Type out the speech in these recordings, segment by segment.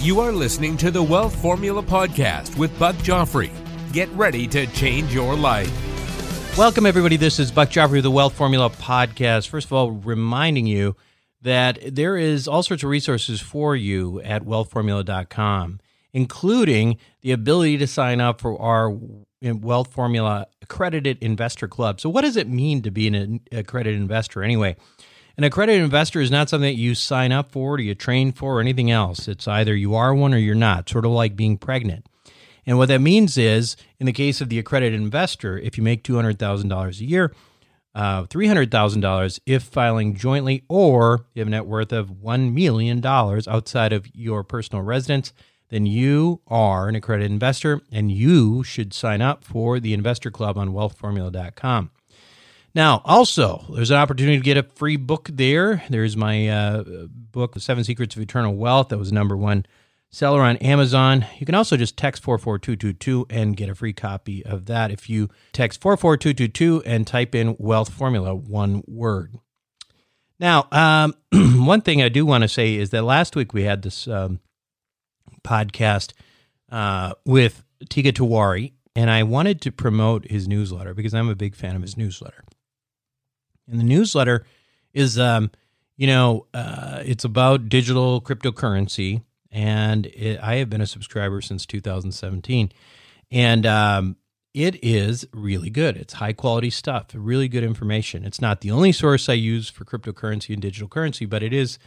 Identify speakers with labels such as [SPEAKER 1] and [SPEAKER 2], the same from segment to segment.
[SPEAKER 1] You are listening to the Wealth Formula Podcast with Buck Joffrey. Get ready to change your life.
[SPEAKER 2] Welcome, everybody. This is Buck Joffrey with the Wealth Formula Podcast. First of all, reminding you that there is all sorts of resources for you at wealthformula.com, including the ability to sign up for our Wealth Formula accredited investor club. So, what does it mean to be an accredited investor anyway? An accredited investor is not something that you sign up for, or you train for, or anything else. It's either you are one or you're not, sort of like being pregnant. And what that means is, in the case of the accredited investor, if you make $200,000 a year, uh, $300,000 if filing jointly, or you have a net worth of $1 million outside of your personal residence, then you are an accredited investor and you should sign up for the investor club on wealthformula.com. Now, also, there's an opportunity to get a free book there. There's my uh, book, The Seven Secrets of Eternal Wealth, that was number one seller on Amazon. You can also just text 44222 and get a free copy of that if you text 44222 and type in wealth formula, one word. Now, um, one thing I do want to say is that last week we had this um, podcast uh, with Teeka Tiwari, and I wanted to promote his newsletter because I'm a big fan of his newsletter. And the newsletter is, um, you know, uh, it's about digital cryptocurrency, and it, I have been a subscriber since 2017, and um, it is really good. It's high quality stuff, really good information. It's not the only source I use for cryptocurrency and digital currency, but it is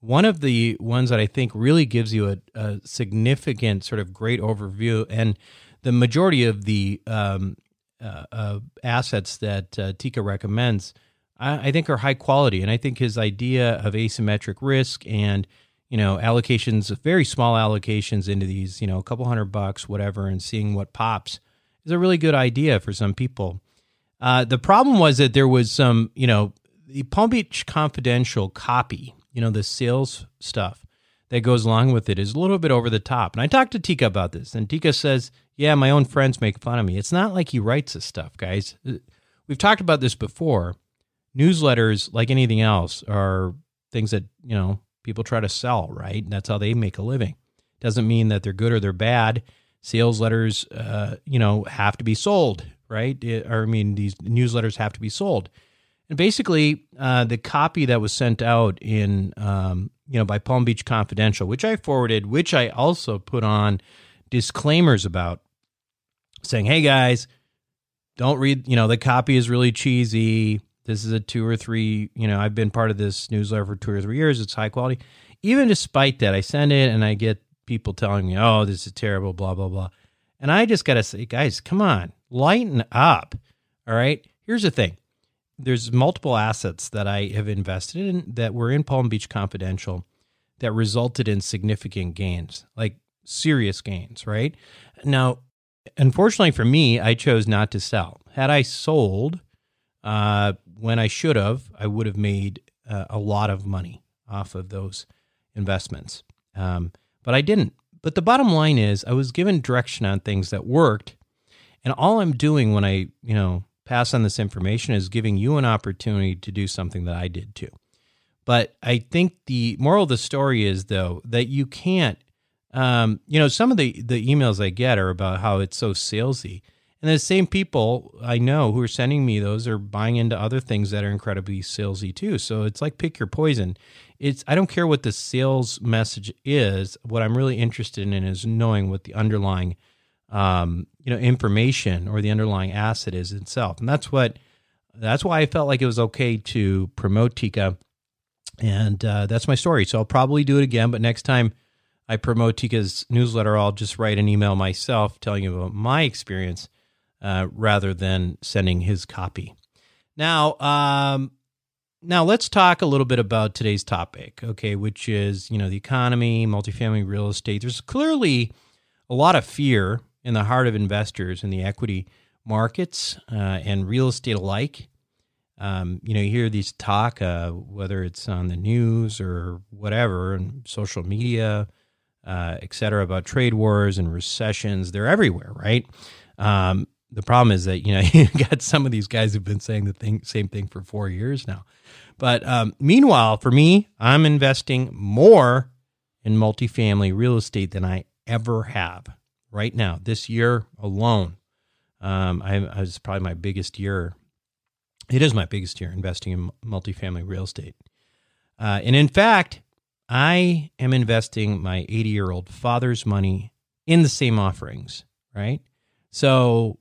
[SPEAKER 2] one of the ones that I think really gives you a, a significant sort of great overview. And the majority of the um, uh, uh, assets that uh, Teeka recommends I, I think are high quality. And I think his idea of asymmetric risk and you know allocations, very small allocations into these, you know, a couple hundred bucks, whatever, and seeing what pops is a really good idea for some people. Uh, the problem was that there was some, you know, the Palm Beach Confidential copy, you know, the sales stuff that goes along with it is a little bit over the top. And I talked to Teeka about this, and Teeka says, Yeah, my own friends make fun of me. It's not like he writes this stuff, guys. We've talked about this before newsletters, like anything else, are things that, you know, people try to sell, right? And that's how they make a living. Doesn't mean that they're good or they're bad. Sales letters, uh, you know, have to be sold, right? It, or I mean, these newsletters have to be sold. And basically, uh, the copy that was sent out in, um, you know, by Palm Beach Confidential, which I forwarded, which I also put on disclaimers about, saying, "Hey guys, don't read. You know, the copy is really cheesy. This is a two or three, you know, I've been part of this newsletter for two or three years. It's high quality. Even despite that, I send it and I get people telling me, oh, this is terrible, blah, blah, blah. And I just got to say, guys, come on, lighten up. All right. Here's the thing there's multiple assets that I have invested in that were in Palm Beach Confidential that resulted in significant gains, like serious gains, right? Now, unfortunately for me, I chose not to sell. Had I sold, uh, when I should have, I would have made uh, a lot of money off of those investments. Um, but I didn't. But the bottom line is, I was given direction on things that worked, and all I'm doing when I, you know, pass on this information is giving you an opportunity to do something that I did too. But I think the moral of the story is, though, that you can't. Um, you know, some of the the emails I get are about how it's so salesy. And the same people I know who are sending me those are buying into other things that are incredibly salesy too. So it's like pick your poison. It's I don't care what the sales message is. What I'm really interested in is knowing what the underlying, um, you know information or the underlying asset is itself, and that's what that's why I felt like it was okay to promote Teeka, and uh, that's my story. So I'll probably do it again, but next time I promote Teeka's newsletter, I'll just write an email myself telling you about my experience uh, rather than sending his copy. Now, um, now let's talk a little bit about today's topic, okay, which is you know the economy, multifamily real estate. There's clearly a lot of fear in the heart of investors in the equity markets uh, and real estate alike. Um, you know, you hear these talk, uh, whether it's on the news or whatever, and social media, uh, et cetera, about trade wars and recessions. They're everywhere, right? Um, the problem is that you know you got some of these guys who've been saying the thing, same thing for four years now. But um, meanwhile, for me, I'm investing more in multifamily real estate than I ever have right now. This year alone, um, I, I was probably my biggest year. It is my biggest year investing in multifamily real estate. Uh, and in fact, I am investing my 80 year old father's money in the same offerings, right? So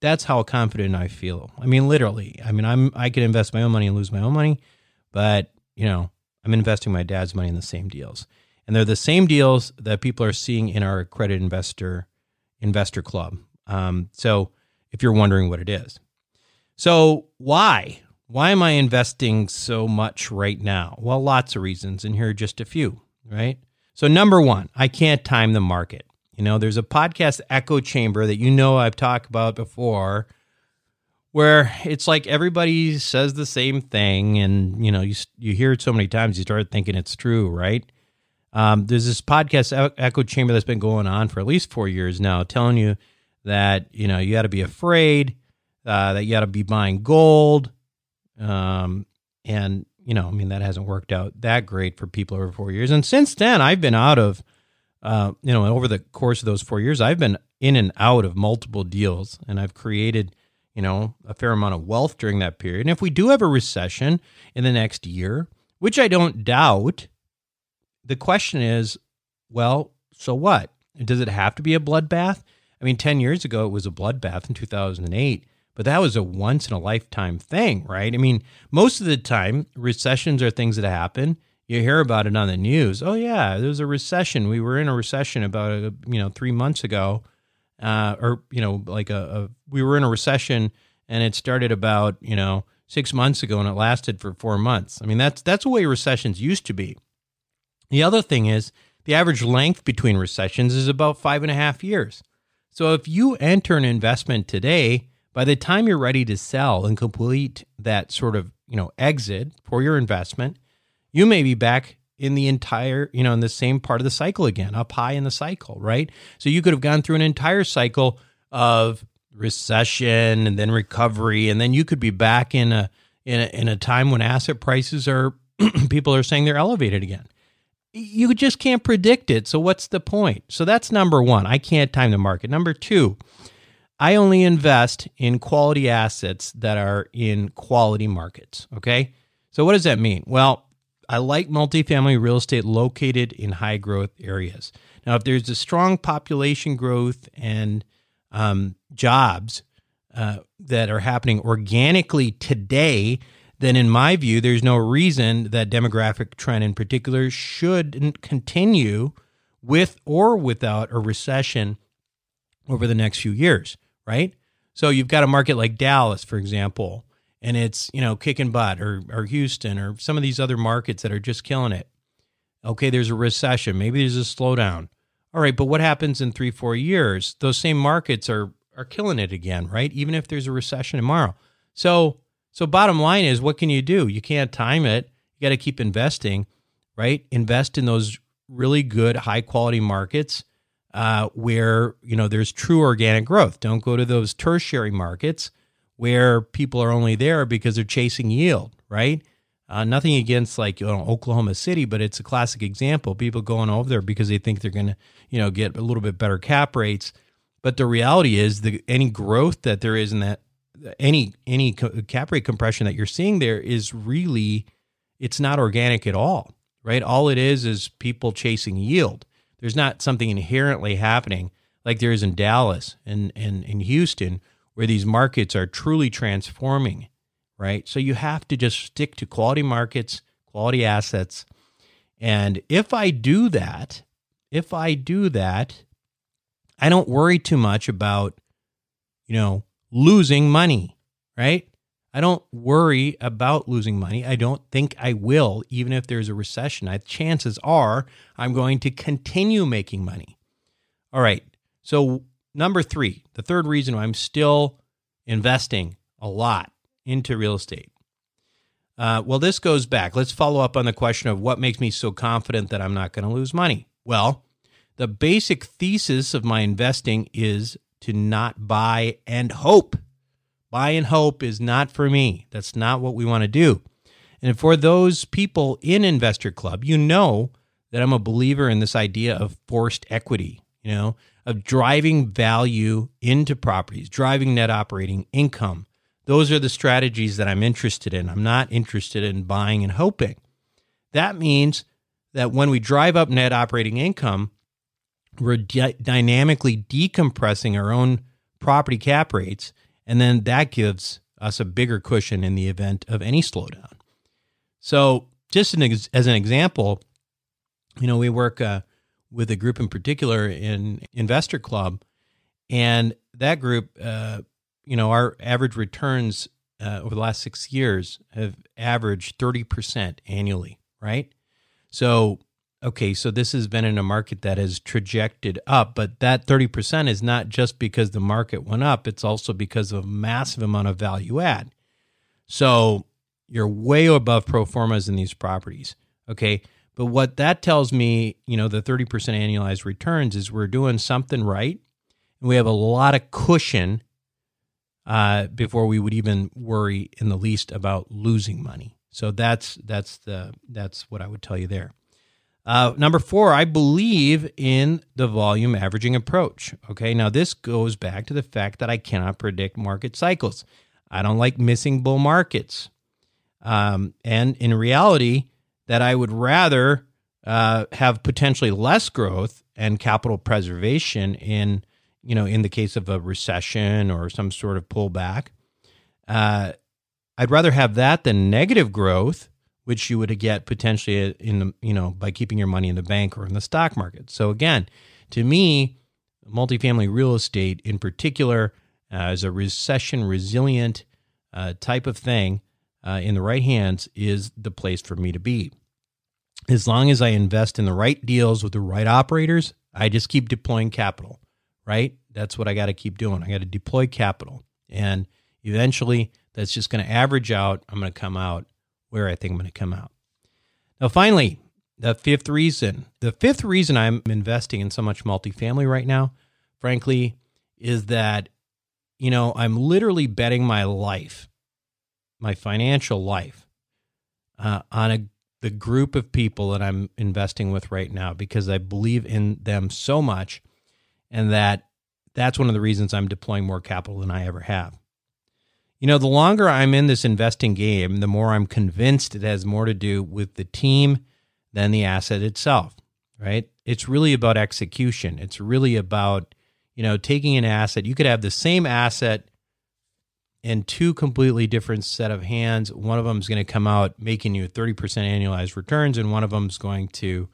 [SPEAKER 2] that's how confident I feel. I mean, literally. I mean, I'm I can invest my own money and lose my own money, but you know, I'm investing my dad's money in the same deals, and they're the same deals that people are seeing in accredited investor investor club. Um, so, if you're wondering what it is, so why why am I investing so much right now? Well, lots of reasons, and here are just a few. Right. So, number one, I can't time the market. You know, there's a podcast echo chamber that you know I've talked about before where it's like everybody says the same thing and you know you you hear it so many times you start thinking it's true, right? Um, there's this podcast echo chamber that's been going on for at least four years now, telling you that you know you got to be afraid, uh, that you got to be buying gold, um, and you know, I mean that hasn't worked out that great for people over four years. And since then, I've been out of uh, you know, over the course of those four years, I've been in and out of multiple deals and I've created, you know, a fair amount of wealth during that period. And if we do have a recession in the next year, which I don't doubt, the question is, well, so what? Does it have to be a bloodbath? I mean, 10 years ago, it was a bloodbath in 2008, but that was a once in a lifetime thing, right? I mean, most of the time, recessions are things that happen you hear about it on the news. Oh yeah, there was a recession. We were in a recession about a, you know three months ago, uh, or you know like a, a we were in a recession and it started about you know six months ago and it lasted for four months. I mean that's that's the way recessions used to be. The other thing is the average length between recessions is about five and a half years. So if you enter an investment today, by the time you're ready to sell and complete that sort of you know exit for your investment you may be back in the entire, you know, in the same part of the cycle again, up high in the cycle, right? So you could have gone through an entire cycle of recession and then recovery, and then you could be back in a in a, in a time when asset prices are people are saying they're elevated again. You just can't predict it. So what's the point? So that's number one. I can't time the market. Number two, I only invest in quality assets that are in quality markets. Okay. So what does that mean? Well, I like multifamily real estate located in high growth areas. Now, if there's a strong population growth and um, jobs uh, that are happening organically today, then in my view, there's no reason that demographic trend in particular shouldn't continue with or without a recession over the next few years, right? So you've got a market like Dallas, for example, and it's you know kicking butt or or Houston or some of these other markets that are just killing it. Okay, there's a recession, maybe there's a slowdown. All right, but what happens in 3-4 years? Those same markets are are killing it again, right? Even if there's a recession tomorrow. So so bottom line is what can you do? You can't time it. You got to keep investing, right? Invest in those really good high quality markets uh, where you know there's true organic growth. Don't go to those tertiary markets where people are only there because they're chasing yield, right? Uh, nothing against like you know, Oklahoma City, but it's a classic example. People going over there because they think they're going to, you know, get a little bit better cap rates. But the reality is, the any growth that there is in that, any any cap rate compression that you're seeing there is really, it's not organic at all, right? All it is is people chasing yield. There's not something inherently happening like there is in Dallas and, and in Houston, where these markets are truly transforming, right? So you have to just stick to quality markets, quality assets. And if I do that, if I do that, I don't worry too much about, you know, losing money, right? I don't worry about losing money. I don't think I will, even if there's a recession. I, chances are I'm going to continue making money. All right. So, number three, the third reason I'm still investing a lot into real estate. Uh, well, this goes back. Let's follow up on the question of what makes me so confident that I'm not going to lose money. Well, the basic thesis of my investing is to not buy and hope. Buy and hope is not for me. That's not what we want to do. And for those people in Investor Club, you know that I'm a believer in this idea of forced equity, you know, of driving value into properties, driving net operating income. Those are the strategies that I'm interested in. I'm not interested in buying and hoping. That means that when we drive up net operating income, we're dynamically decompressing our own property cap rates and then that gives us a bigger cushion in the event of any slowdown. So, just an ex- as an example, you know, we work uh, with a group in particular in Investor Club, and that group, uh, you know, our average returns uh, over the last six years have averaged 30% annually, right? So, okay, so this has been in a market that has trajected up, but that 30% is not just because the market went up, it's also because of a massive amount of value add. So you're way above pro formas in these properties. Okay. But what that tells me, you know, the 30% annualized returns is we're doing something right. And we have a lot of cushion uh, before we would even worry in the least about losing money. So that's that's the that's what I would tell you there. Uh, number four, I believe in the volume averaging approach. Okay, now this goes back to the fact that I cannot predict market cycles. I don't like missing bull markets. Um, and in reality, that I would rather uh, have potentially less growth and capital preservation in, you know, in the case of a recession or some sort of pullback. Uh, I'd rather have that than negative growth which you would get potentially in the, you know by keeping your money in the bank or in the stock market. So again, to me, multifamily real estate in particular uh, a recession resilient uh, type of thing uh, in the right hands is the place for me to be. As long as I invest in the right deals with the right operators, I just keep deploying capital, right? That's what I got to keep doing. I got to deploy capital. And eventually that's just going to average out. I'm going to come out where I think I'm going to come out. Now, finally, the fifth reason, the fifth reason I'm investing in so much multifamily right now, frankly, is that, you know, I'm literally betting my life, my financial life, uh, on a, the group of people that I'm investing with right now because I believe in them so much and that that's one of the reasons I'm deploying more capital than I ever have. You know, the longer I'm in this investing game, the more I'm convinced it has more to do with the team than the asset itself, right? It's really about execution. It's really about, you know, taking an asset. You could have the same asset in two completely different set of hands. One of them is going to come out making you 30% annualized returns and one of them is going to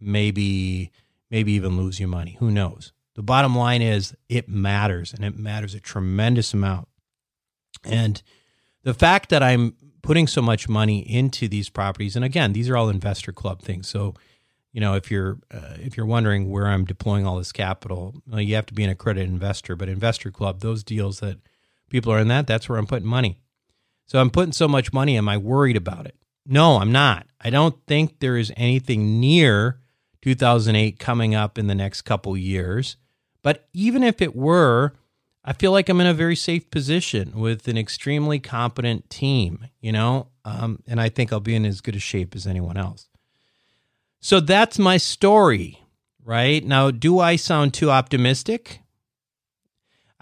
[SPEAKER 2] maybe maybe even lose you money. Who knows? The bottom line is it matters and it matters a tremendous amount. And the fact that I'm putting so much money into these properties, and again, these are all investor club things. So, you know, if you're uh, if you're wondering where I'm deploying all this capital, you have to be an accredited investor. But investor club, those deals that people are in that, that's where I'm putting money. So I'm putting so much money. Am I worried about it? No, I'm not. I don't think there is anything near 2008 coming up in the next couple years. But even if it were, I feel like I'm in a very safe position with an extremely competent team, you know, um, and I think I'll be in as good a shape as anyone else. So that's my story, right? Now, do I sound too optimistic?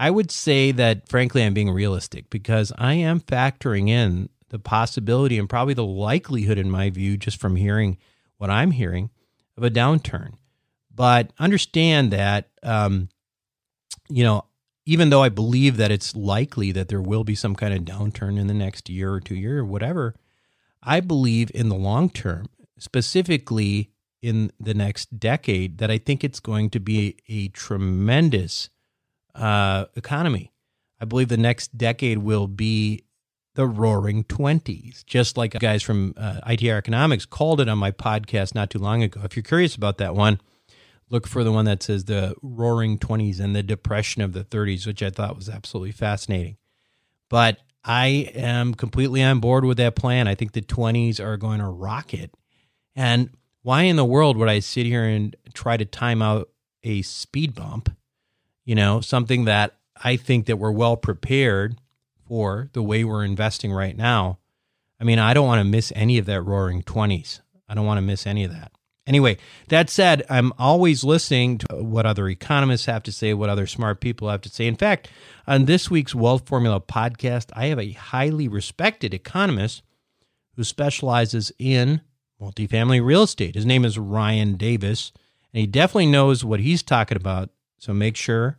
[SPEAKER 2] I would say that, frankly, I'm being realistic because I am factoring in the possibility and probably the likelihood, in my view, just from hearing what I'm hearing, of a downturn. But understand that um, you know, even though I believe that it's likely that there will be some kind of downturn in the next year or two year or whatever, I believe in the long term, specifically in the next decade, that I think it's going to be a tremendous uh, economy. I believe the next decade will be the roaring 20s, just like guys from uh, ITR Economics called it on my podcast not too long ago. If you're curious about that one, look for the one that says the roaring 20s and the depression of the 30s, which I thought was absolutely fascinating. But I am completely on board with that plan. I think the 20s are going to rocket. And why in the world would I sit here and try to time out a speed bump? You know, something that I think that we're well prepared for the way we're investing right now. I mean, I don't want to miss any of that roaring 20s. I don't want to miss any of that. Anyway, that said, I'm always listening to what other economists have to say, what other smart people have to say. In fact, on this week's Wealth Formula podcast, I have a highly respected economist who specializes in multifamily real estate. His name is Ryan Davis, and he definitely knows what he's talking about. So make sure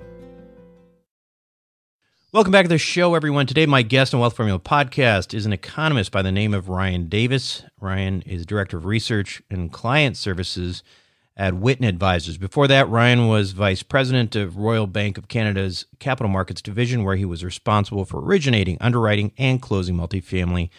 [SPEAKER 2] Welcome back to the show, everyone. Today, my guest on Wealth Formula podcast is an economist by the name of Ryan Davis. Ryan is Director of Research and Client Services at Witten Advisors. Before that, Ryan was vice president of Royal Bank of Canada's Capital Markets Division, where he was responsible for originating, underwriting, and closing multifamily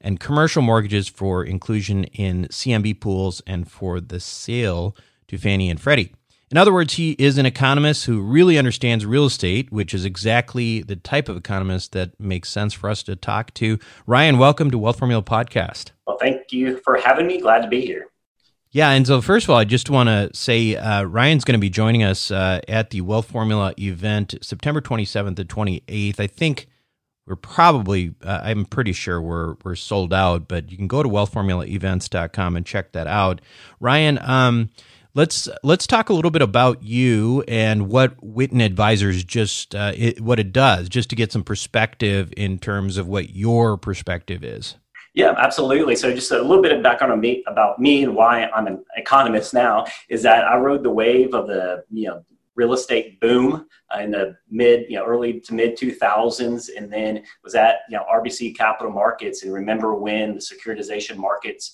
[SPEAKER 2] and commercial mortgages for inclusion in CMB pools and for the sale to Fannie and Freddie. In other words, he is an economist who really understands real estate, which is exactly the type of economist that makes sense for us to talk to. Ryan, welcome to Wealth Formula Podcast.
[SPEAKER 3] Well, thank you for having me. Glad to be here.
[SPEAKER 2] Yeah, and so first of all, I just want to say uh, Ryan's going to be joining us uh, at the Wealth Formula event September 27th to 28th. I think we're probably, uh, I'm pretty sure we're we're sold out, but you can go to wealthformulaevents.com and check that out. Ryan, um, let's let's talk a little bit about you and what Witten Advisors just uh, it, what it does, just to get some perspective in terms of what your perspective is.
[SPEAKER 3] Yeah, absolutely. So just a little bit of background on me about me and why I'm an economist now is that I rode the wave of the you know real estate boom uh, in the mid you know early to mid 2000s and then was at you know RBC Capital Markets and remember when the securitization markets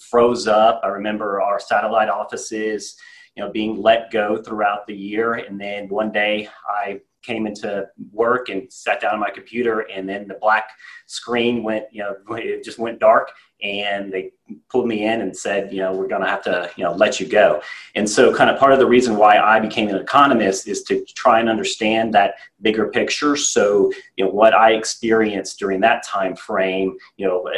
[SPEAKER 3] froze up. I remember our satellite offices you know being let go throughout the year. And then one day I came into work and sat down on my computer and then the black screen went you know it just went dark and they pulled me in and said you know we're going to have to you know let you go. And so kind of part of the reason why i became an economist is to try and understand that bigger picture. So you know what i experienced during that time frame you know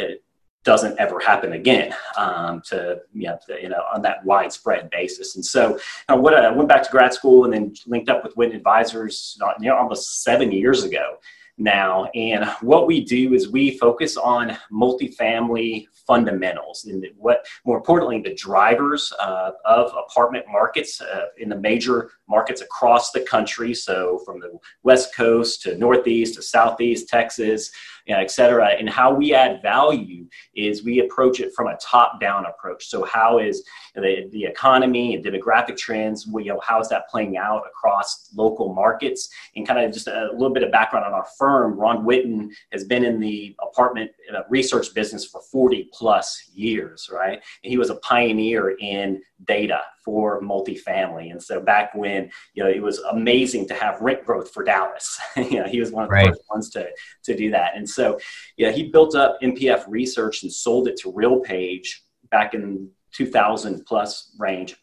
[SPEAKER 3] doesn't ever happen again um, to, you know, to, you know, on that widespread basis. And so uh, I went back to grad school and then linked up with Witten Advisors you know, almost seven years ago now. And what we do is we focus on multifamily fundamentals and what, more importantly, the drivers uh, of apartment markets uh, in the major markets across the country. So from the West Coast to Northeast to Southeast, Texas, et cetera. And how we add value is we approach it from a top down approach. So how is the, the economy and demographic trends, you know, how is that playing out across local markets? And kind of just a little bit of background on our firm, Ron Witten has been in the apartment uh, research business for 40 plus years, right? And he was a pioneer in data for multifamily. And so back when, you know, it was amazing to have rent growth for Dallas. you know, he was one of the right. first ones to, to do that. And so, yeah, he built up MPF research and sold it to RealPage back in 2000 plus range.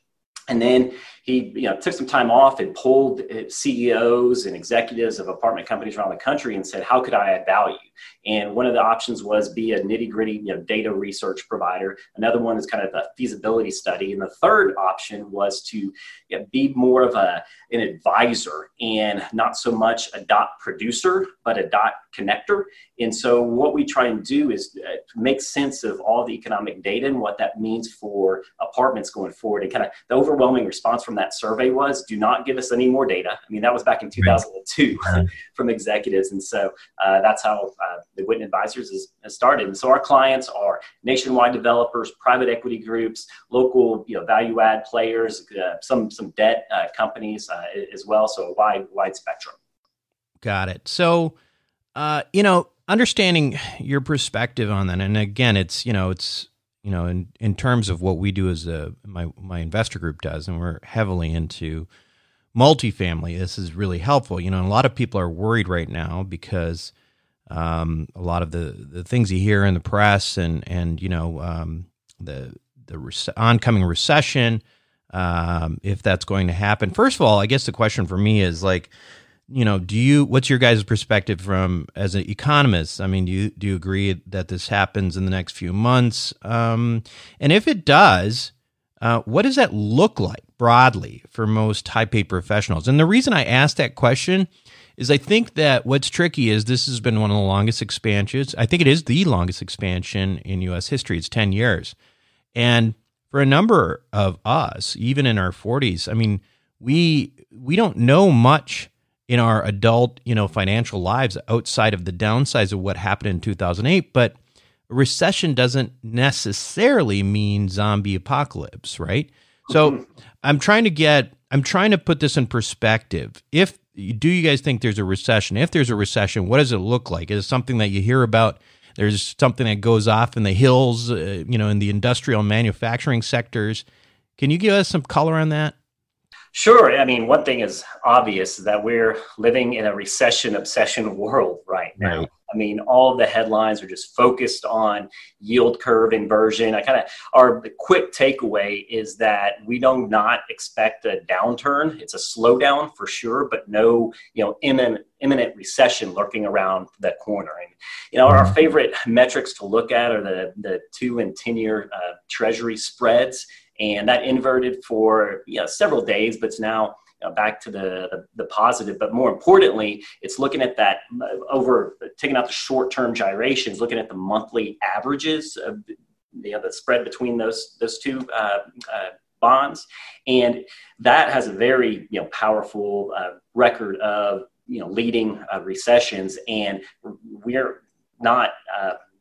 [SPEAKER 3] And then he you know, took some time off and pulled CEOs and executives of apartment companies around the country and said, how could I add value? And one of the options was be a nitty gritty you know, data research provider. Another one is kind of a feasibility study. And the third option was to you know, be more of a, an advisor and not so much a dot producer, but a dot connector. And so what we try and do is uh, make sense of all the economic data and what that means for apartments going forward. And kind of the overwhelming response from that survey was do not give us any more data. I mean, that was back in 2002 right. from executives. And so uh, that's how uh, the Witten Advisors has, has, started. And so our clients are nationwide developers, private equity groups, local you know, value add players, uh, some, some debt uh, companies uh, as well. So a wide, wide spectrum.
[SPEAKER 2] Got it. So, uh, you know, understanding your perspective on that, and again, it's, you know, it's, you know, in, in terms of what we do as a my my investor group does, and we're heavily into multifamily. This is really helpful. You know, a lot of people are worried right now because um, a lot of the the things you hear in the press and and you know um, the the rec- oncoming recession, um, if that's going to happen. First of all, I guess the question for me is like you know, do you what's your guys' perspective from as an economist? I mean, do you do you agree that this happens in the next few months? Um, and if it does, uh, what does that look like broadly for most high paid professionals? And the reason I asked that question is I think that what's tricky is this has been one of the longest expansions. I think it is the longest expansion in U.S. history. It's ten years, and for a number of us, even in our forties, I mean, we we don't know much in our adult, you know, financial lives outside of the downsides of what happened in 2008, but recession doesn't necessarily mean zombie apocalypse, right? So mm-hmm. I'm trying to get I'm trying to put this in perspective. If do you guys think there's a recession? If there's a recession, what does it look like? Is it something that you hear about? There's something that goes off in the hills, uh, you know, in the industrial manufacturing sectors. Can you give us some color on that?
[SPEAKER 3] Sure. I mean, one thing is obvious that we're living in a recession obsession world right now. Right. I mean, all the headlines are just focused on yield curve inversion. I kind of our quick takeaway is that we do not expect a downturn. It's a slowdown for sure, but no, you know, imminent imminent recession lurking around the corner. And you know, our mm-hmm. favorite metrics to look at are the the two and ten year uh, Treasury spreads and that inverted for you know, several days, but it's now back to the, the, the positive. But more importantly, it's looking at that uh, over taking out the short term gyrations, looking at the monthly averages of you know, the spread between those those two uh, uh, bonds, and that has a very you know powerful uh, record of you know leading uh, recessions, and we're not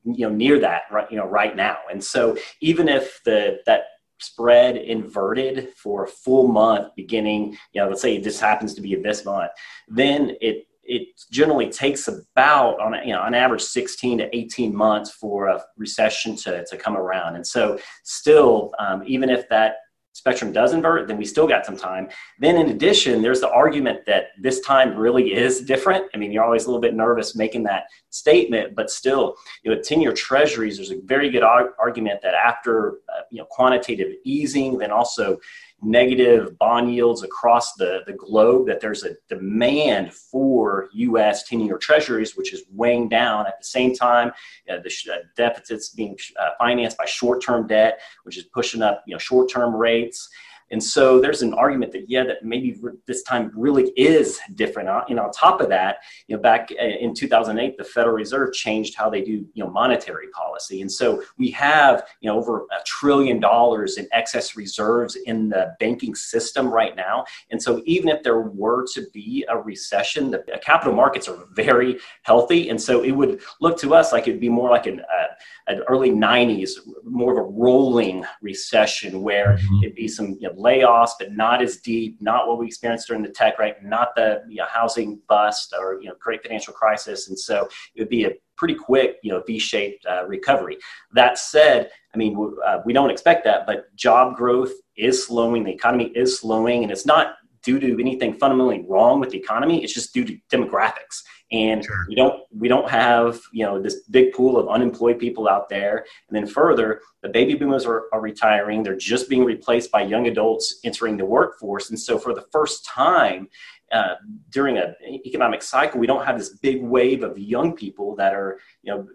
[SPEAKER 3] you know near that right you know right now. And so even if the that spread inverted for a full month beginning, you know, let's say this happens to be this month, then it it generally takes about on you know on average 16 to 18 months for a recession to, to come around. And so still um, even if that spectrum does invert, then we still got some time. Then, in addition, there's the argument that this time really is different. I mean, you're always a little bit nervous making that statement, but still, you know, 10 year treasuries, there's a very good argument that after, uh, you know, quantitative easing, then also negative bond yields across the, the globe, that there's a demand for U.S. 10 year treasuries, which is weighing down at the same time. Uh, the sh- uh, deficits being uh, financed by short term debt, which is pushing up you know, short term rates. And so there's an argument that, yeah, that maybe this time really is different. Uh, and on top of that, you know, back uh, in 2008, the Federal Reserve changed how they do, you know, monetary policy. And so we have, you know, over a trillion dollars in excess reserves in the banking system right now. And so even if there were to be a recession, the capital markets are very healthy. And so it would look to us like it'd be more like an, uh, an early 90s, more of a rolling recession where mm-hmm. it'd be some you know, layoffs, but not as deep, not what we experienced during the tech, right? Not the you know, housing bust or you know great financial crisis, and so it would be a pretty quick you know V-shaped uh, recovery. That said, I mean uh, we don't expect that, but job growth is slowing, the economy is slowing, and it's not due to anything fundamentally wrong with the economy. It's just due to demographics and sure. we don't we don't have you know this big pool of unemployed people out there. And then further the baby boomers are, are retiring. They're just being replaced by young adults entering the workforce. And so for the first time uh, during an economic cycle we don't have this big wave of young people that are you know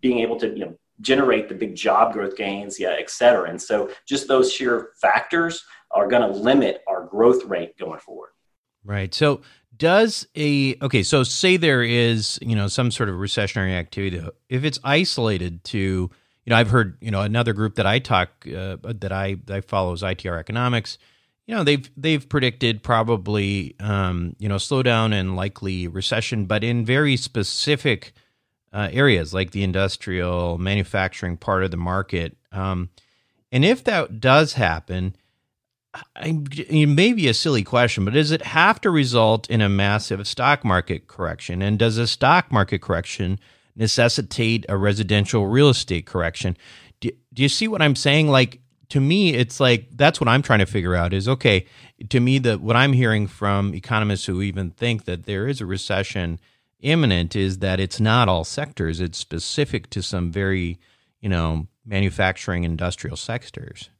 [SPEAKER 3] being able to you know generate the big job growth gains yeah et cetera. And so just those sheer factors are going to limit our growth rate going forward.
[SPEAKER 2] Right. So does a okay so say there is you know some sort of recessionary activity if it's isolated to you know i've heard you know another group that i talk uh, that i i follow is itr economics. You know they've they've predicted probably um, you know slowdown and likely recession but in very specific uh, areas like the industrial manufacturing part of the market. Um, and if that does happen I, it may be a silly question, but does it have to result in a massive stock market correction? And does a stock market correction necessitate a residential real estate correction? Do, do you see what I'm saying? Like, to me, it's like that's what I'm trying to figure out is okay, to me, that what I'm hearing from economists who even think that there is a recession imminent is that it's not all sectors, it's specific to some very, you know, manufacturing industrial sectors.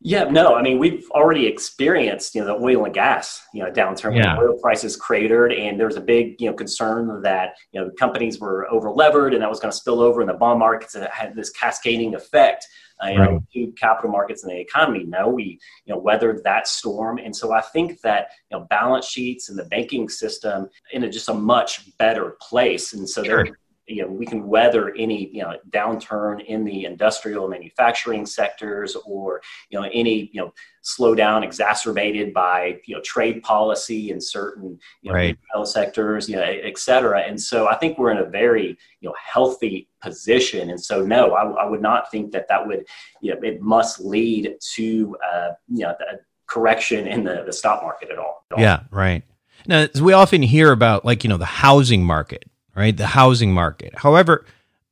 [SPEAKER 3] Yeah, no, I mean we've already experienced you know the oil and gas you know downturn yeah. when oil prices cratered, and there was a big you know concern that you know companies were over levered, and that was going to spill over in the bond markets, and it had this cascading effect. Uh, you right. know, to capital markets and the economy. No, we you know weathered that storm, and so I think that you know balance sheets and the banking system in a, just a much better place, and so sure. they're you know, we can weather any you know downturn in the industrial manufacturing sectors or you know any you know slowdown exacerbated by you know trade policy in certain you know right. sectors, you know, et cetera. And so I think we're in a very you know healthy position. And so no, I, I would not think that that would you know it must lead to uh, you know the correction in the, the stock market at all, at
[SPEAKER 2] all. Yeah, right. Now, we often hear about like you know the housing market right? The housing market. However,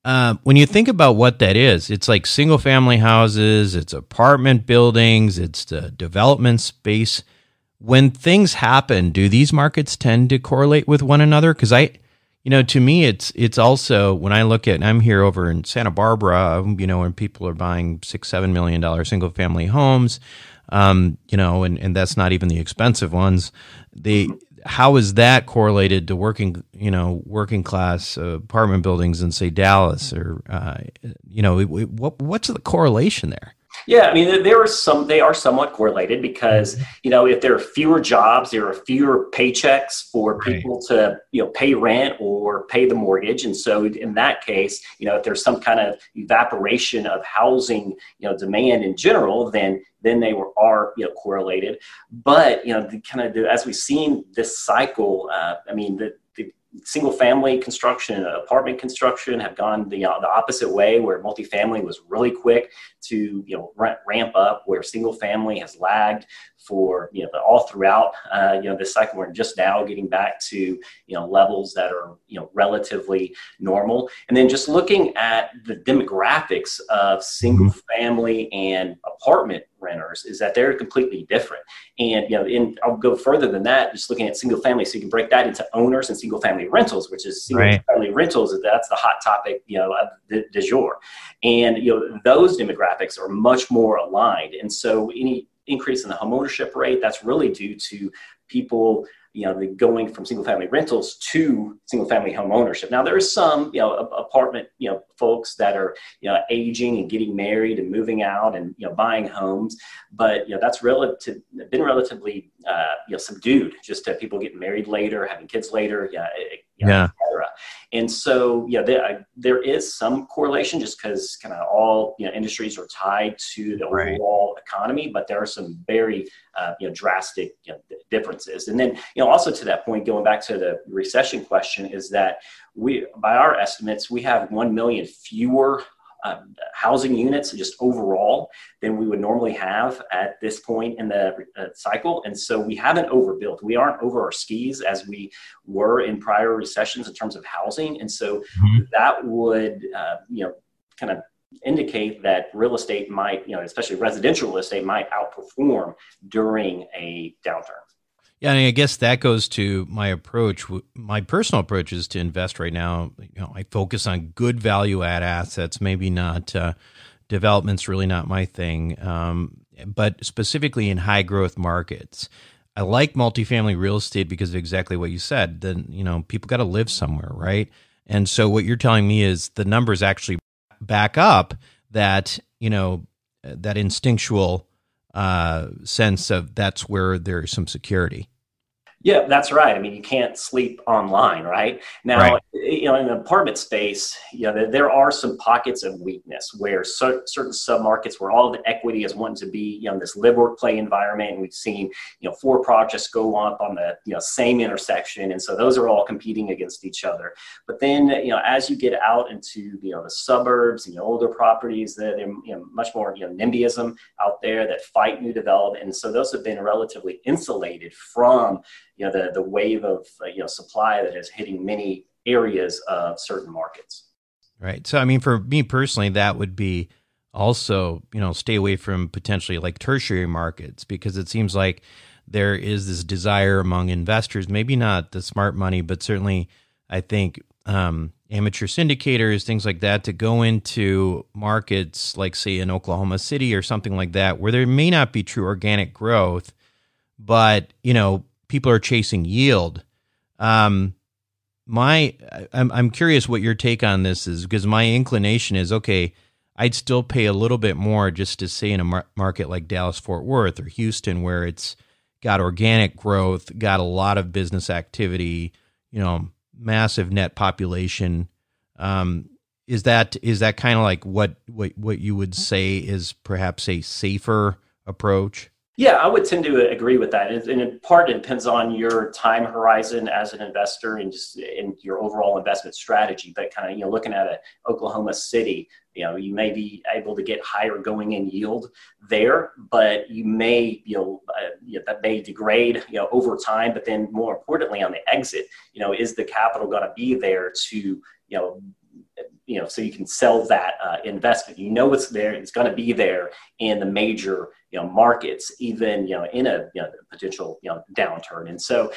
[SPEAKER 2] uh, when you think about what that is, it's like single family houses, it's apartment buildings, it's the development space. When things happen, do these markets tend to correlate with one another? Because I, you know, to me, it's it's also when I look at, I'm here over in Santa Barbara, you know, when people are buying six, seven million dollar single family homes, um, you know, and, and that's not even the expensive ones. They how is that correlated to working, you know, working class uh, apartment buildings in say Dallas or, uh, you know, what, what's the correlation there?
[SPEAKER 3] Yeah, I mean, there are some. They are somewhat correlated because mm-hmm. you know if there are fewer jobs, there are fewer paychecks for people right. to you know pay rent or pay the mortgage, and so in that case, you know if there's some kind of evaporation of housing you know demand in general, then then they were are you know correlated. But you know, the kind of the, as we've seen this cycle, uh, I mean the single family construction and apartment construction have gone the, uh, the opposite way where multifamily was really quick to you know ramp up where single family has lagged for you know all throughout uh, you know this cycle we're just now getting back to you know levels that are you know relatively normal. And then just looking at the demographics of single mm-hmm. family and apartment renters is that they're completely different. And you know in i'll go further than that just looking at single family. So you can break that into owners and single family rentals which is single right. family rentals that's the hot topic you know de, de jour. And you know those demographics are much more aligned. And so any increase in the homeownership rate, that's really due to people you know, the going from single family rentals to single family home ownership. Now there is some, you know, apartment, you know, folks that are, you know, aging and getting married and moving out and, you know, buying homes, but, you know, that's relative, been relatively, uh, you know, subdued just to people getting married later, having kids later, yeah,
[SPEAKER 2] you know, yeah.
[SPEAKER 3] And so, yeah, there, there is some correlation just because kind of all you know industries are tied to the right. overall economy, but there are some very uh, you know drastic you know, differences. And then, you know, also to that point, going back to the recession question, is that we, by our estimates, we have one million fewer uh, housing units just overall than we would normally have at this point in the uh, cycle. And so we haven't overbuilt. We aren't over our skis as we were in prior recessions in terms of housing. And so mm-hmm. that would, uh, you know, kind of indicate that real estate might, you know, especially residential real estate might outperform during a downturn.
[SPEAKER 2] Yeah, I, mean, I guess that goes to my approach. My personal approach is to invest right now. You know, I focus on good value add assets. Maybe not uh, development's really not my thing, um, but specifically in high growth markets. I like multifamily real estate because of exactly what you said. Then you know, people got to live somewhere, right? And so what you're telling me is the numbers actually back up that you know that instinctual uh, sense of that's where there's some security.
[SPEAKER 3] Yeah, that's right. I mean, you can't sleep online, right? Now, right. you know, in the apartment space, you know, there, are some pockets of weakness where cer- certain submarkets where all the equity is wanting to be, you know, this live work play environment. And we've seen, you know, four projects go up on the, you know, same intersection. And so those are all competing against each other. But then, you know, as you get out into, you know, the suburbs and you know, older properties, they're you know, much more, you know, NIMBYism out there that fight new development. And so those have been relatively insulated from, you know the the wave of uh, you know supply that is hitting many areas of certain markets.
[SPEAKER 2] Right. So I mean, for me personally, that would be also you know stay away from potentially like tertiary markets because it seems like there is this desire among investors, maybe not the smart money, but certainly I think um, amateur syndicators, things like that, to go into markets like, say, in Oklahoma City or something like that, where there may not be true organic growth, but you know people are chasing yield. Um, my, I'm, I'm curious what your take on this is because my inclination is okay. I'd still pay a little bit more just to say in a mar- market like Dallas Fort Worth or Houston, where it's got organic growth, got a lot of business activity, you know, massive net population. Um, is that is that kind of like what, what what you would say is perhaps a safer approach?
[SPEAKER 3] Yeah, I would tend to agree with that. And in part, it depends on your time horizon as an investor and just in your overall investment strategy. But kind of, you know, looking at a Oklahoma City, you know, you may be able to get higher going in yield there, but you may, you know, uh, you know, that may degrade, you know, over time. But then more importantly, on the exit, you know, is the capital going to be there to, you know, you know, so you can sell that uh, investment. You know it's there; it's going to be there in the major, you know, markets, even you know, in a you know, potential you know downturn. And so,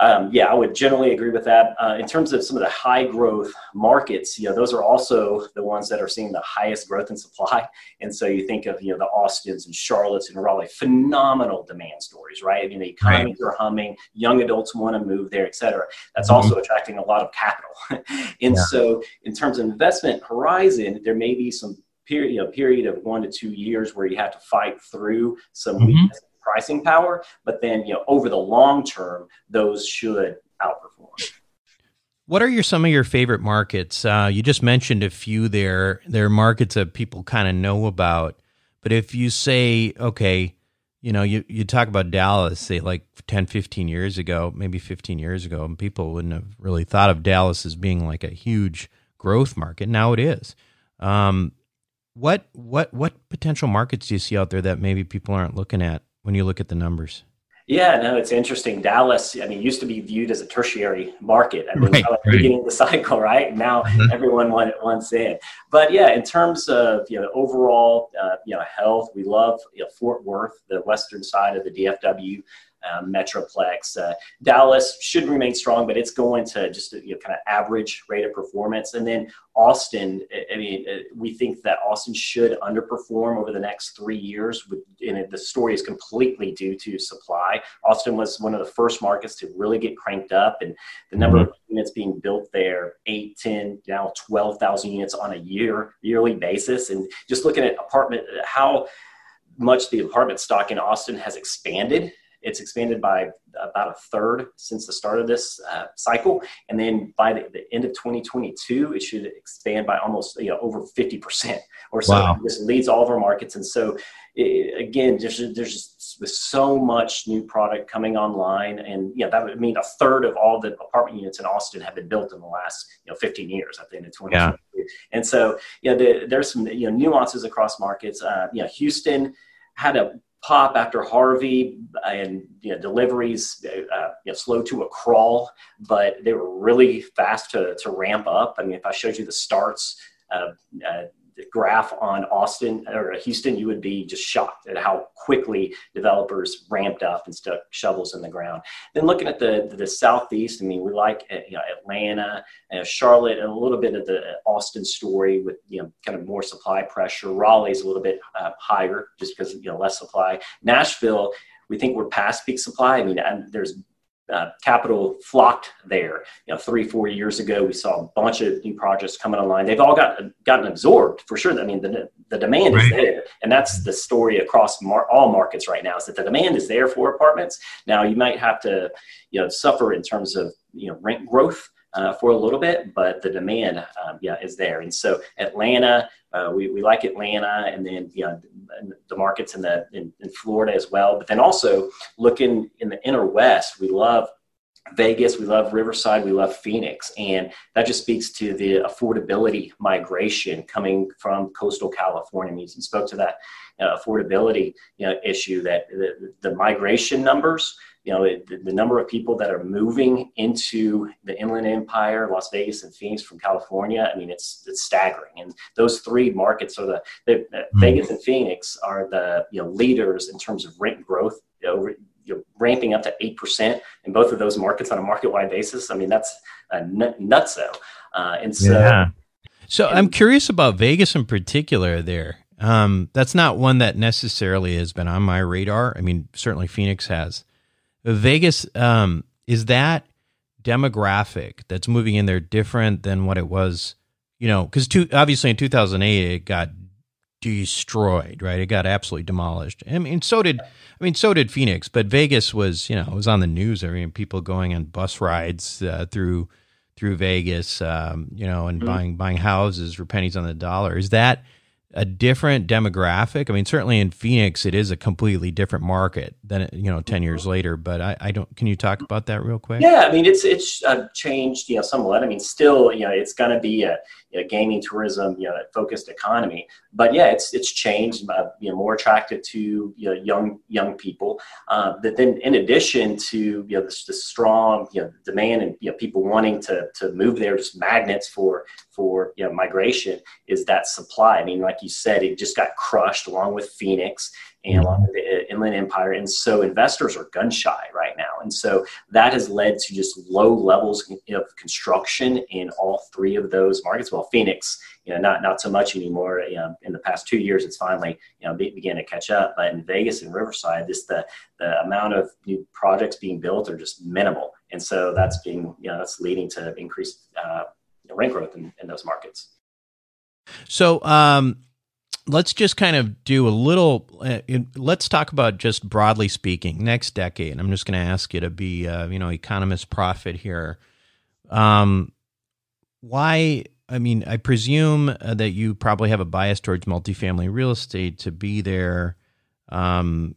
[SPEAKER 3] um, yeah, I would generally agree with that. Uh, in terms of some of the high growth markets, you know, those are also the ones that are seeing the highest growth in supply. And so you think of, you know, the Austins and Charlottes and Raleigh, phenomenal demand stories, right? I mean, the economies right. are humming, young adults want to move there, et cetera. That's mm-hmm. also attracting a lot of capital. and yeah. so in terms of investment horizon, there may be some period, you know, period of one to two years where you have to fight through some mm-hmm. weakness pricing power, but then you know over the long term, those should outperform.
[SPEAKER 2] What are your some of your favorite markets? Uh, you just mentioned a few there. There are markets that people kind of know about, but if you say, okay, you know, you, you talk about Dallas, say like 10, 15 years ago, maybe 15 years ago, and people wouldn't have really thought of Dallas as being like a huge growth market. Now it is. Um, what what what potential markets do you see out there that maybe people aren't looking at when you look at the numbers?
[SPEAKER 3] Yeah, no, it's interesting. Dallas, I mean, used to be viewed as a tertiary market. I mean, right, right. beginning of the cycle, right? Now mm-hmm. everyone wants in. But yeah, in terms of you know overall uh, you know health, we love you know, Fort Worth, the western side of the DFW uh, Metroplex. Uh, Dallas should remain strong, but it's going to just you know, kind of average rate of performance. And then Austin, I mean, uh, we think that Austin should underperform over the next three years. And the story is completely due to supply. Austin was one of the first markets to really get cranked up, and the number mm-hmm. of units being built there 8, 10, now 12,000 units on a year yearly basis. And just looking at apartment, how much the apartment stock in Austin has expanded it's expanded by about a third since the start of this uh, cycle, and then by the, the, end of 2022, it should expand by almost you know over 50 percent or so. Wow. This leads all of our markets, and so it, again, there's there's just so much new product coming online, and yeah, that would mean a third of all the apartment units in Austin have been built in the last you know 15 years at the end of 2022. Yeah. And so yeah, the, there's some you know nuances across markets. Uh, you know, Houston had a pop after Harvey and you know, deliveries uh, you know, slow to a crawl, but they were really fast to, to ramp up. I mean, if I showed you the starts, uh, uh, graph on Austin or Houston, you would be just shocked at how quickly developers ramped up and stuck shovels in the ground. Then looking at the the southeast, I mean, we like uh, you know, Atlanta, uh, Charlotte, and a little bit of the Austin story with you know kind of more supply pressure. Raleigh's a little bit uh, higher just because you know less supply. Nashville. We think we're past peak supply. I mean, there's uh, capital flocked there. You know, three, four years ago, we saw a bunch of new projects coming online. They've all got gotten absorbed for sure. I mean, the, the demand right. is there, and that's the story across mar- all markets right now. Is that the demand is there for apartments? Now, you might have to, you know, suffer in terms of you know rent growth uh, for a little bit, but the demand, um, yeah, is there. And so Atlanta, uh, we, we like Atlanta, and then you know the markets in the in, in, Florida as well. But then also looking in the inner west, we love Vegas, we love Riverside, we love Phoenix, and that just speaks to the affordability migration coming from coastal California. I you spoke to that uh, affordability you know, issue that the, the migration numbers you know, it, the, number of people that are moving into the Inland Empire, Las Vegas, and Phoenix from California, I mean, it's it's staggering. And those three markets are the, the mm-hmm. Vegas and Phoenix are the you know leaders in terms of rent growth. You know, you know, ramping up to eight percent in both of those markets on a market-wide basis. I mean, that's a nutso. Uh, and so, yeah.
[SPEAKER 2] so and, I'm curious about Vegas in particular. There, um, that's not one that necessarily has been on my radar. I mean, certainly Phoenix has. Vegas, um, is that demographic that's moving in there different than what it was? You know, because obviously in 2008 it got destroyed, right? It got absolutely demolished. I mean, so did I mean, so did Phoenix, but Vegas was, you know, it was on the news. I mean, people going on bus rides uh, through through Vegas, um, you know, and mm-hmm. buying buying houses for pennies on the dollar. Is that a different demographic. I mean, certainly in Phoenix, it is a completely different market than you know ten years later. But I, I don't. Can you talk about that real quick?
[SPEAKER 3] Yeah, I mean, it's it's uh, changed, you know, somewhat. I mean, still, you know, it's going to be a, a, gaming tourism, you know, focused economy. But yeah, it's it's changed, uh, you know, more attractive to you know, young young people. Uh, then, in addition to you know the, the strong you know demand and you know people wanting to to move there, just magnets for for you know migration is that supply. I mean, like you said, it just got crushed along with Phoenix and along with the Inland Empire, and so investors are gun shy right now, and so that has led to just low levels of construction in all three of those markets. Well, Phoenix, you know, not not so much anymore. You know, in the past two years, it's finally you know began to catch up, but in Vegas and Riverside, this the the amount of new projects being built are just minimal, and so that's being you know that's leading to increased uh, rent growth in, in those markets.
[SPEAKER 2] So um, let's just kind of do a little. Uh, let's talk about just broadly speaking next decade. I'm just going to ask you to be, uh, you know, economist prophet here. Um, why? I mean, I presume uh, that you probably have a bias towards multifamily real estate to be there. Um,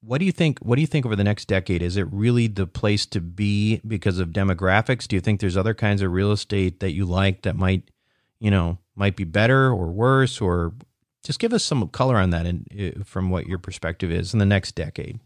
[SPEAKER 2] what do you think? What do you think over the next decade? Is it really the place to be because of demographics? Do you think there's other kinds of real estate that you like that might, you know, might be better or worse, or just give us some color on that and uh, from what your perspective is in the next decade.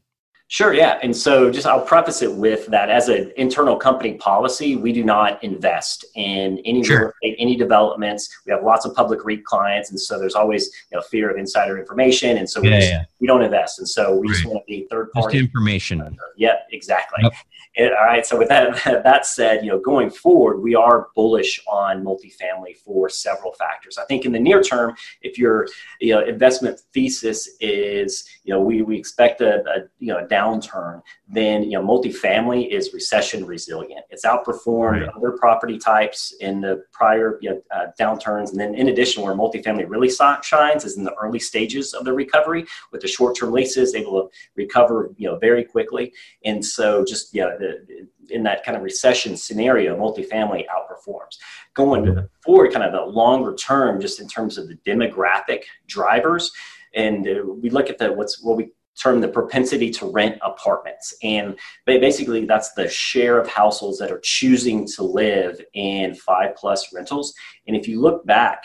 [SPEAKER 3] Sure, yeah. And so just I'll preface it with that as an internal company policy, we do not invest in any sure. estate, any developments. We have lots of public REIT clients, and so there's always you know, fear of insider information, and so we, yeah, just, yeah. we don't invest. And so we right. just want to be third party.
[SPEAKER 2] Just information.
[SPEAKER 3] Yeah, exactly. Yep. It, all right. So with that that said, you know, going forward, we are bullish on multifamily for several factors. I think in the near term, if your you know investment thesis is you know we, we expect a, a you know a downturn, then you know multifamily is recession resilient. It's outperformed right. other property types in the prior you know, uh, downturns, and then in addition, where multifamily really shines is in the early stages of the recovery with the short term leases able to recover you know very quickly, and so just yeah. You know, the, in that kind of recession scenario, multifamily outperforms. Going forward, kind of the longer term, just in terms of the demographic drivers, and uh, we look at the what's what we term the propensity to rent apartments, and basically that's the share of households that are choosing to live in five plus rentals. And if you look back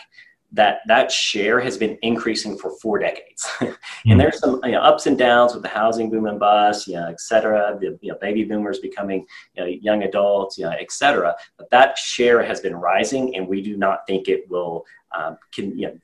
[SPEAKER 3] that that share has been increasing for four decades. and mm. there's some you know, ups and downs with the housing boom and bust, you know, et cetera, the you know, baby boomers becoming you know, young adults, you know, et cetera. But that share has been rising, and we do not think it will um, can, you know,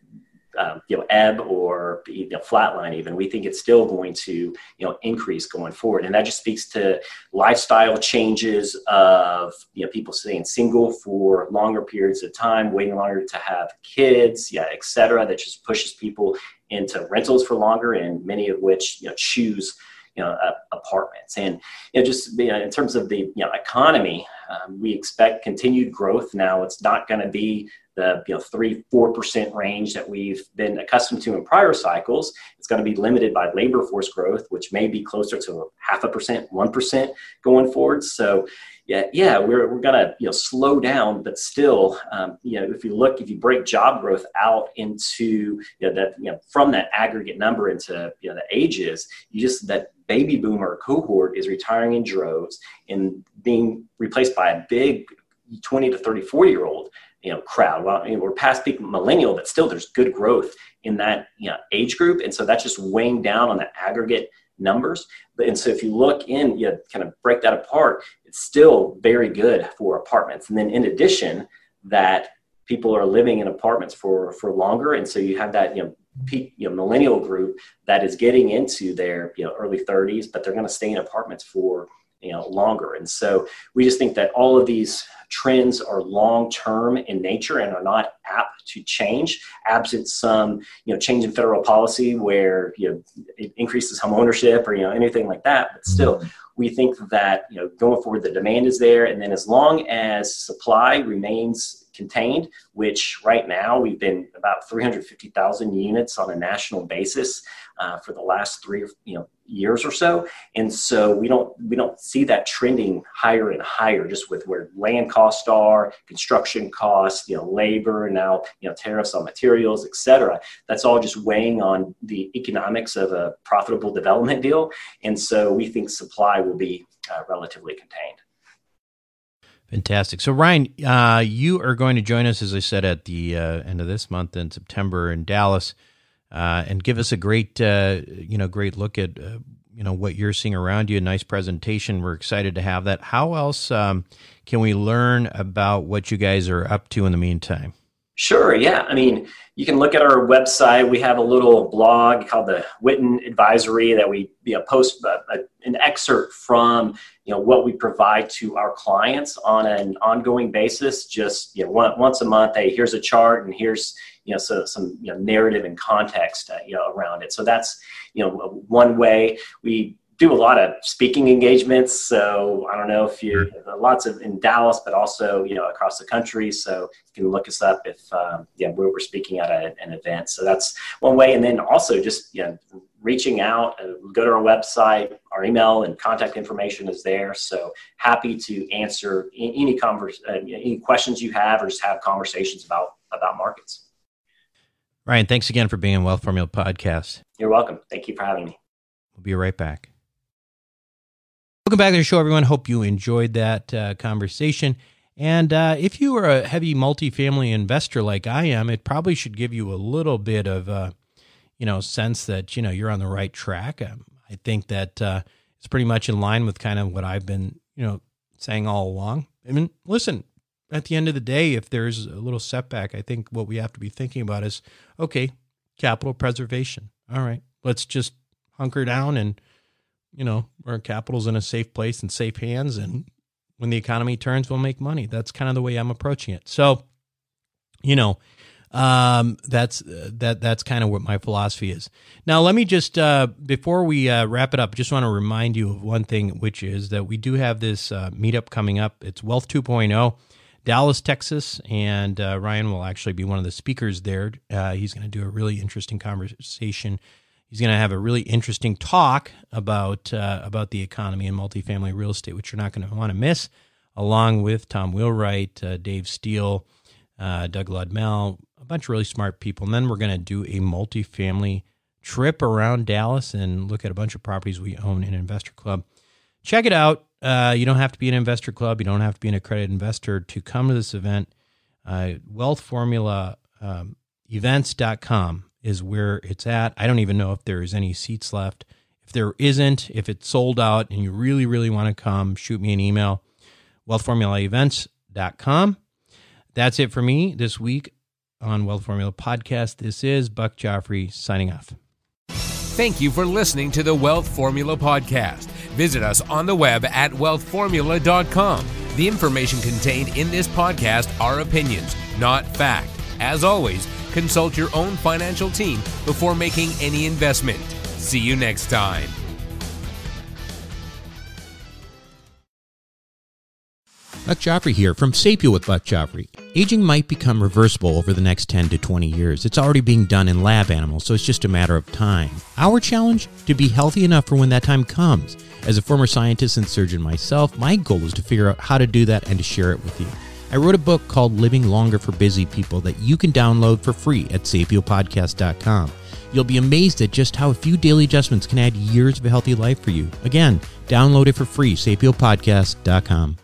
[SPEAKER 3] um, you know ebb or you know, flatline even we think it's still going to you know increase going forward and that just speaks to lifestyle changes of you know people staying single for longer periods of time waiting longer to have kids yeah et cetera that just pushes people into rentals for longer and many of which you know choose you know, uh, apartments. And you know, just you know, in terms of the you know, economy, um, we expect continued growth. Now, it's not going to be the you know three four percent range that we've been accustomed to in prior cycles. It's going to be limited by labor force growth, which may be closer to half a percent, one percent going forward. So yeah, yeah, we're, we're gonna you know slow down, but still, um, you know, if you look, if you break job growth out into you know that you know from that aggregate number into you know the ages, you just that baby boomer cohort is retiring in droves and being replaced by a big 20 to 34 year old you know crowd. Well, I mean, we're past peak millennial, but still there's good growth in that you know, age group, and so that's just weighing down on the aggregate numbers. But, and so if you look in, you kind of break that apart, it's still very good for apartments. And then in addition, that people are living in apartments for for longer, and so you have that you know you know millennial group that is getting into their you know early 30s, but they're going to stay in apartments for you know longer. And so we just think that all of these trends are long term in nature and are not apt to change. Absent some you know change in federal policy where you know it increases home ownership or you know anything like that but still we think that you know going forward the demand is there. And then as long as supply remains contained, which right now we've been about 350,000 units on a national basis uh, for the last three you know years or so, and so we don't we don't see that trending higher and higher just with where land costs are, construction costs, you know, labor, now you know tariffs on materials, et cetera. That's all just weighing on the economics of a profitable development deal, and so we think supply will be uh, relatively contained.
[SPEAKER 2] Fantastic. So, Ryan, uh, you are going to join us, as I said, at the uh, end of this month in September in Dallas, uh, and give us a great, uh, you know, great look at, uh, you know, what you're seeing around you. A nice presentation. We're excited to have that. How else um, can we learn about what you guys are up to in the meantime?
[SPEAKER 3] Sure. Yeah. I mean, you can look at our website. We have a little blog called the Witten Advisory that we you know, post a, a, an excerpt from you know what we provide to our clients on an ongoing basis. Just you know one, once a month. Hey, here's a chart, and here's you know so, some you know, narrative and context uh, you know around it. So that's you know one way we do a lot of speaking engagements. So I don't know if you lots of in Dallas, but also you know across the country. So you can look us up if um, yeah we're speaking at a, an event. So that's one way, and then also just you know reaching out. Uh, go to our website. Our email and contact information is there. So happy to answer any converse, uh, any questions you have, or just have conversations about about markets.
[SPEAKER 2] Ryan, thanks again for being on Wealth Formula Podcast.
[SPEAKER 3] You're welcome. Thank you for having me.
[SPEAKER 2] We'll be right back. Welcome back to the show, everyone. Hope you enjoyed that uh, conversation. And uh, if you are a heavy multifamily investor like I am, it probably should give you a little bit of, uh, you know, sense that you know you're on the right track. Um, I think that uh, it's pretty much in line with kind of what I've been, you know, saying all along. I mean, listen, at the end of the day, if there's a little setback, I think what we have to be thinking about is okay, capital preservation. All right, let's just hunker down and, you know, our capital's in a safe place and safe hands. And when the economy turns, we'll make money. That's kind of the way I'm approaching it. So, you know, um, that's uh, that that's kind of what my philosophy is. Now, let me just uh, before we uh, wrap it up, just want to remind you of one thing, which is that we do have this uh, meetup coming up. It's Wealth 2.0, Dallas, Texas, and uh, Ryan will actually be one of the speakers there. Uh, he's going to do a really interesting conversation. He's going to have a really interesting talk about about the economy and multifamily real estate, which you're not going to want to miss. Along with Tom Wheelwright, Dave Steele, Doug Ludmell, a bunch of really smart people. And then we're going to do a multifamily trip around Dallas and look at a bunch of properties we own in Investor Club. Check it out. Uh, you don't have to be an investor club. You don't have to be an accredited investor to come to this event. Uh, um, is where it's at. I don't even know if there is any seats left. If there isn't, if it's sold out and you really, really want to come, shoot me an email. Wealthformulaevents.com. That's it for me this week on Wealth Formula Podcast. This is Buck Joffrey signing off.
[SPEAKER 1] Thank you for listening to the Wealth Formula Podcast. Visit us on the web at wealthformula.com. The information contained in this podcast are opinions, not fact. As always, consult your own financial team before making any investment. See you next time.
[SPEAKER 2] Buck Joffrey here from Sapio with Buck Joffrey. Aging might become reversible over the next 10 to 20 years. It's already being done in lab animals, so it's just a matter of time. Our challenge? To be healthy enough for when that time comes. As a former scientist and surgeon myself, my goal is to figure out how to do that and to share it with you. I wrote a book called Living Longer for Busy People that you can download for free at sapiopodcast.com. You'll be amazed at just how a few daily adjustments can add years of a healthy life for you. Again, download it for free, sapiopodcast.com.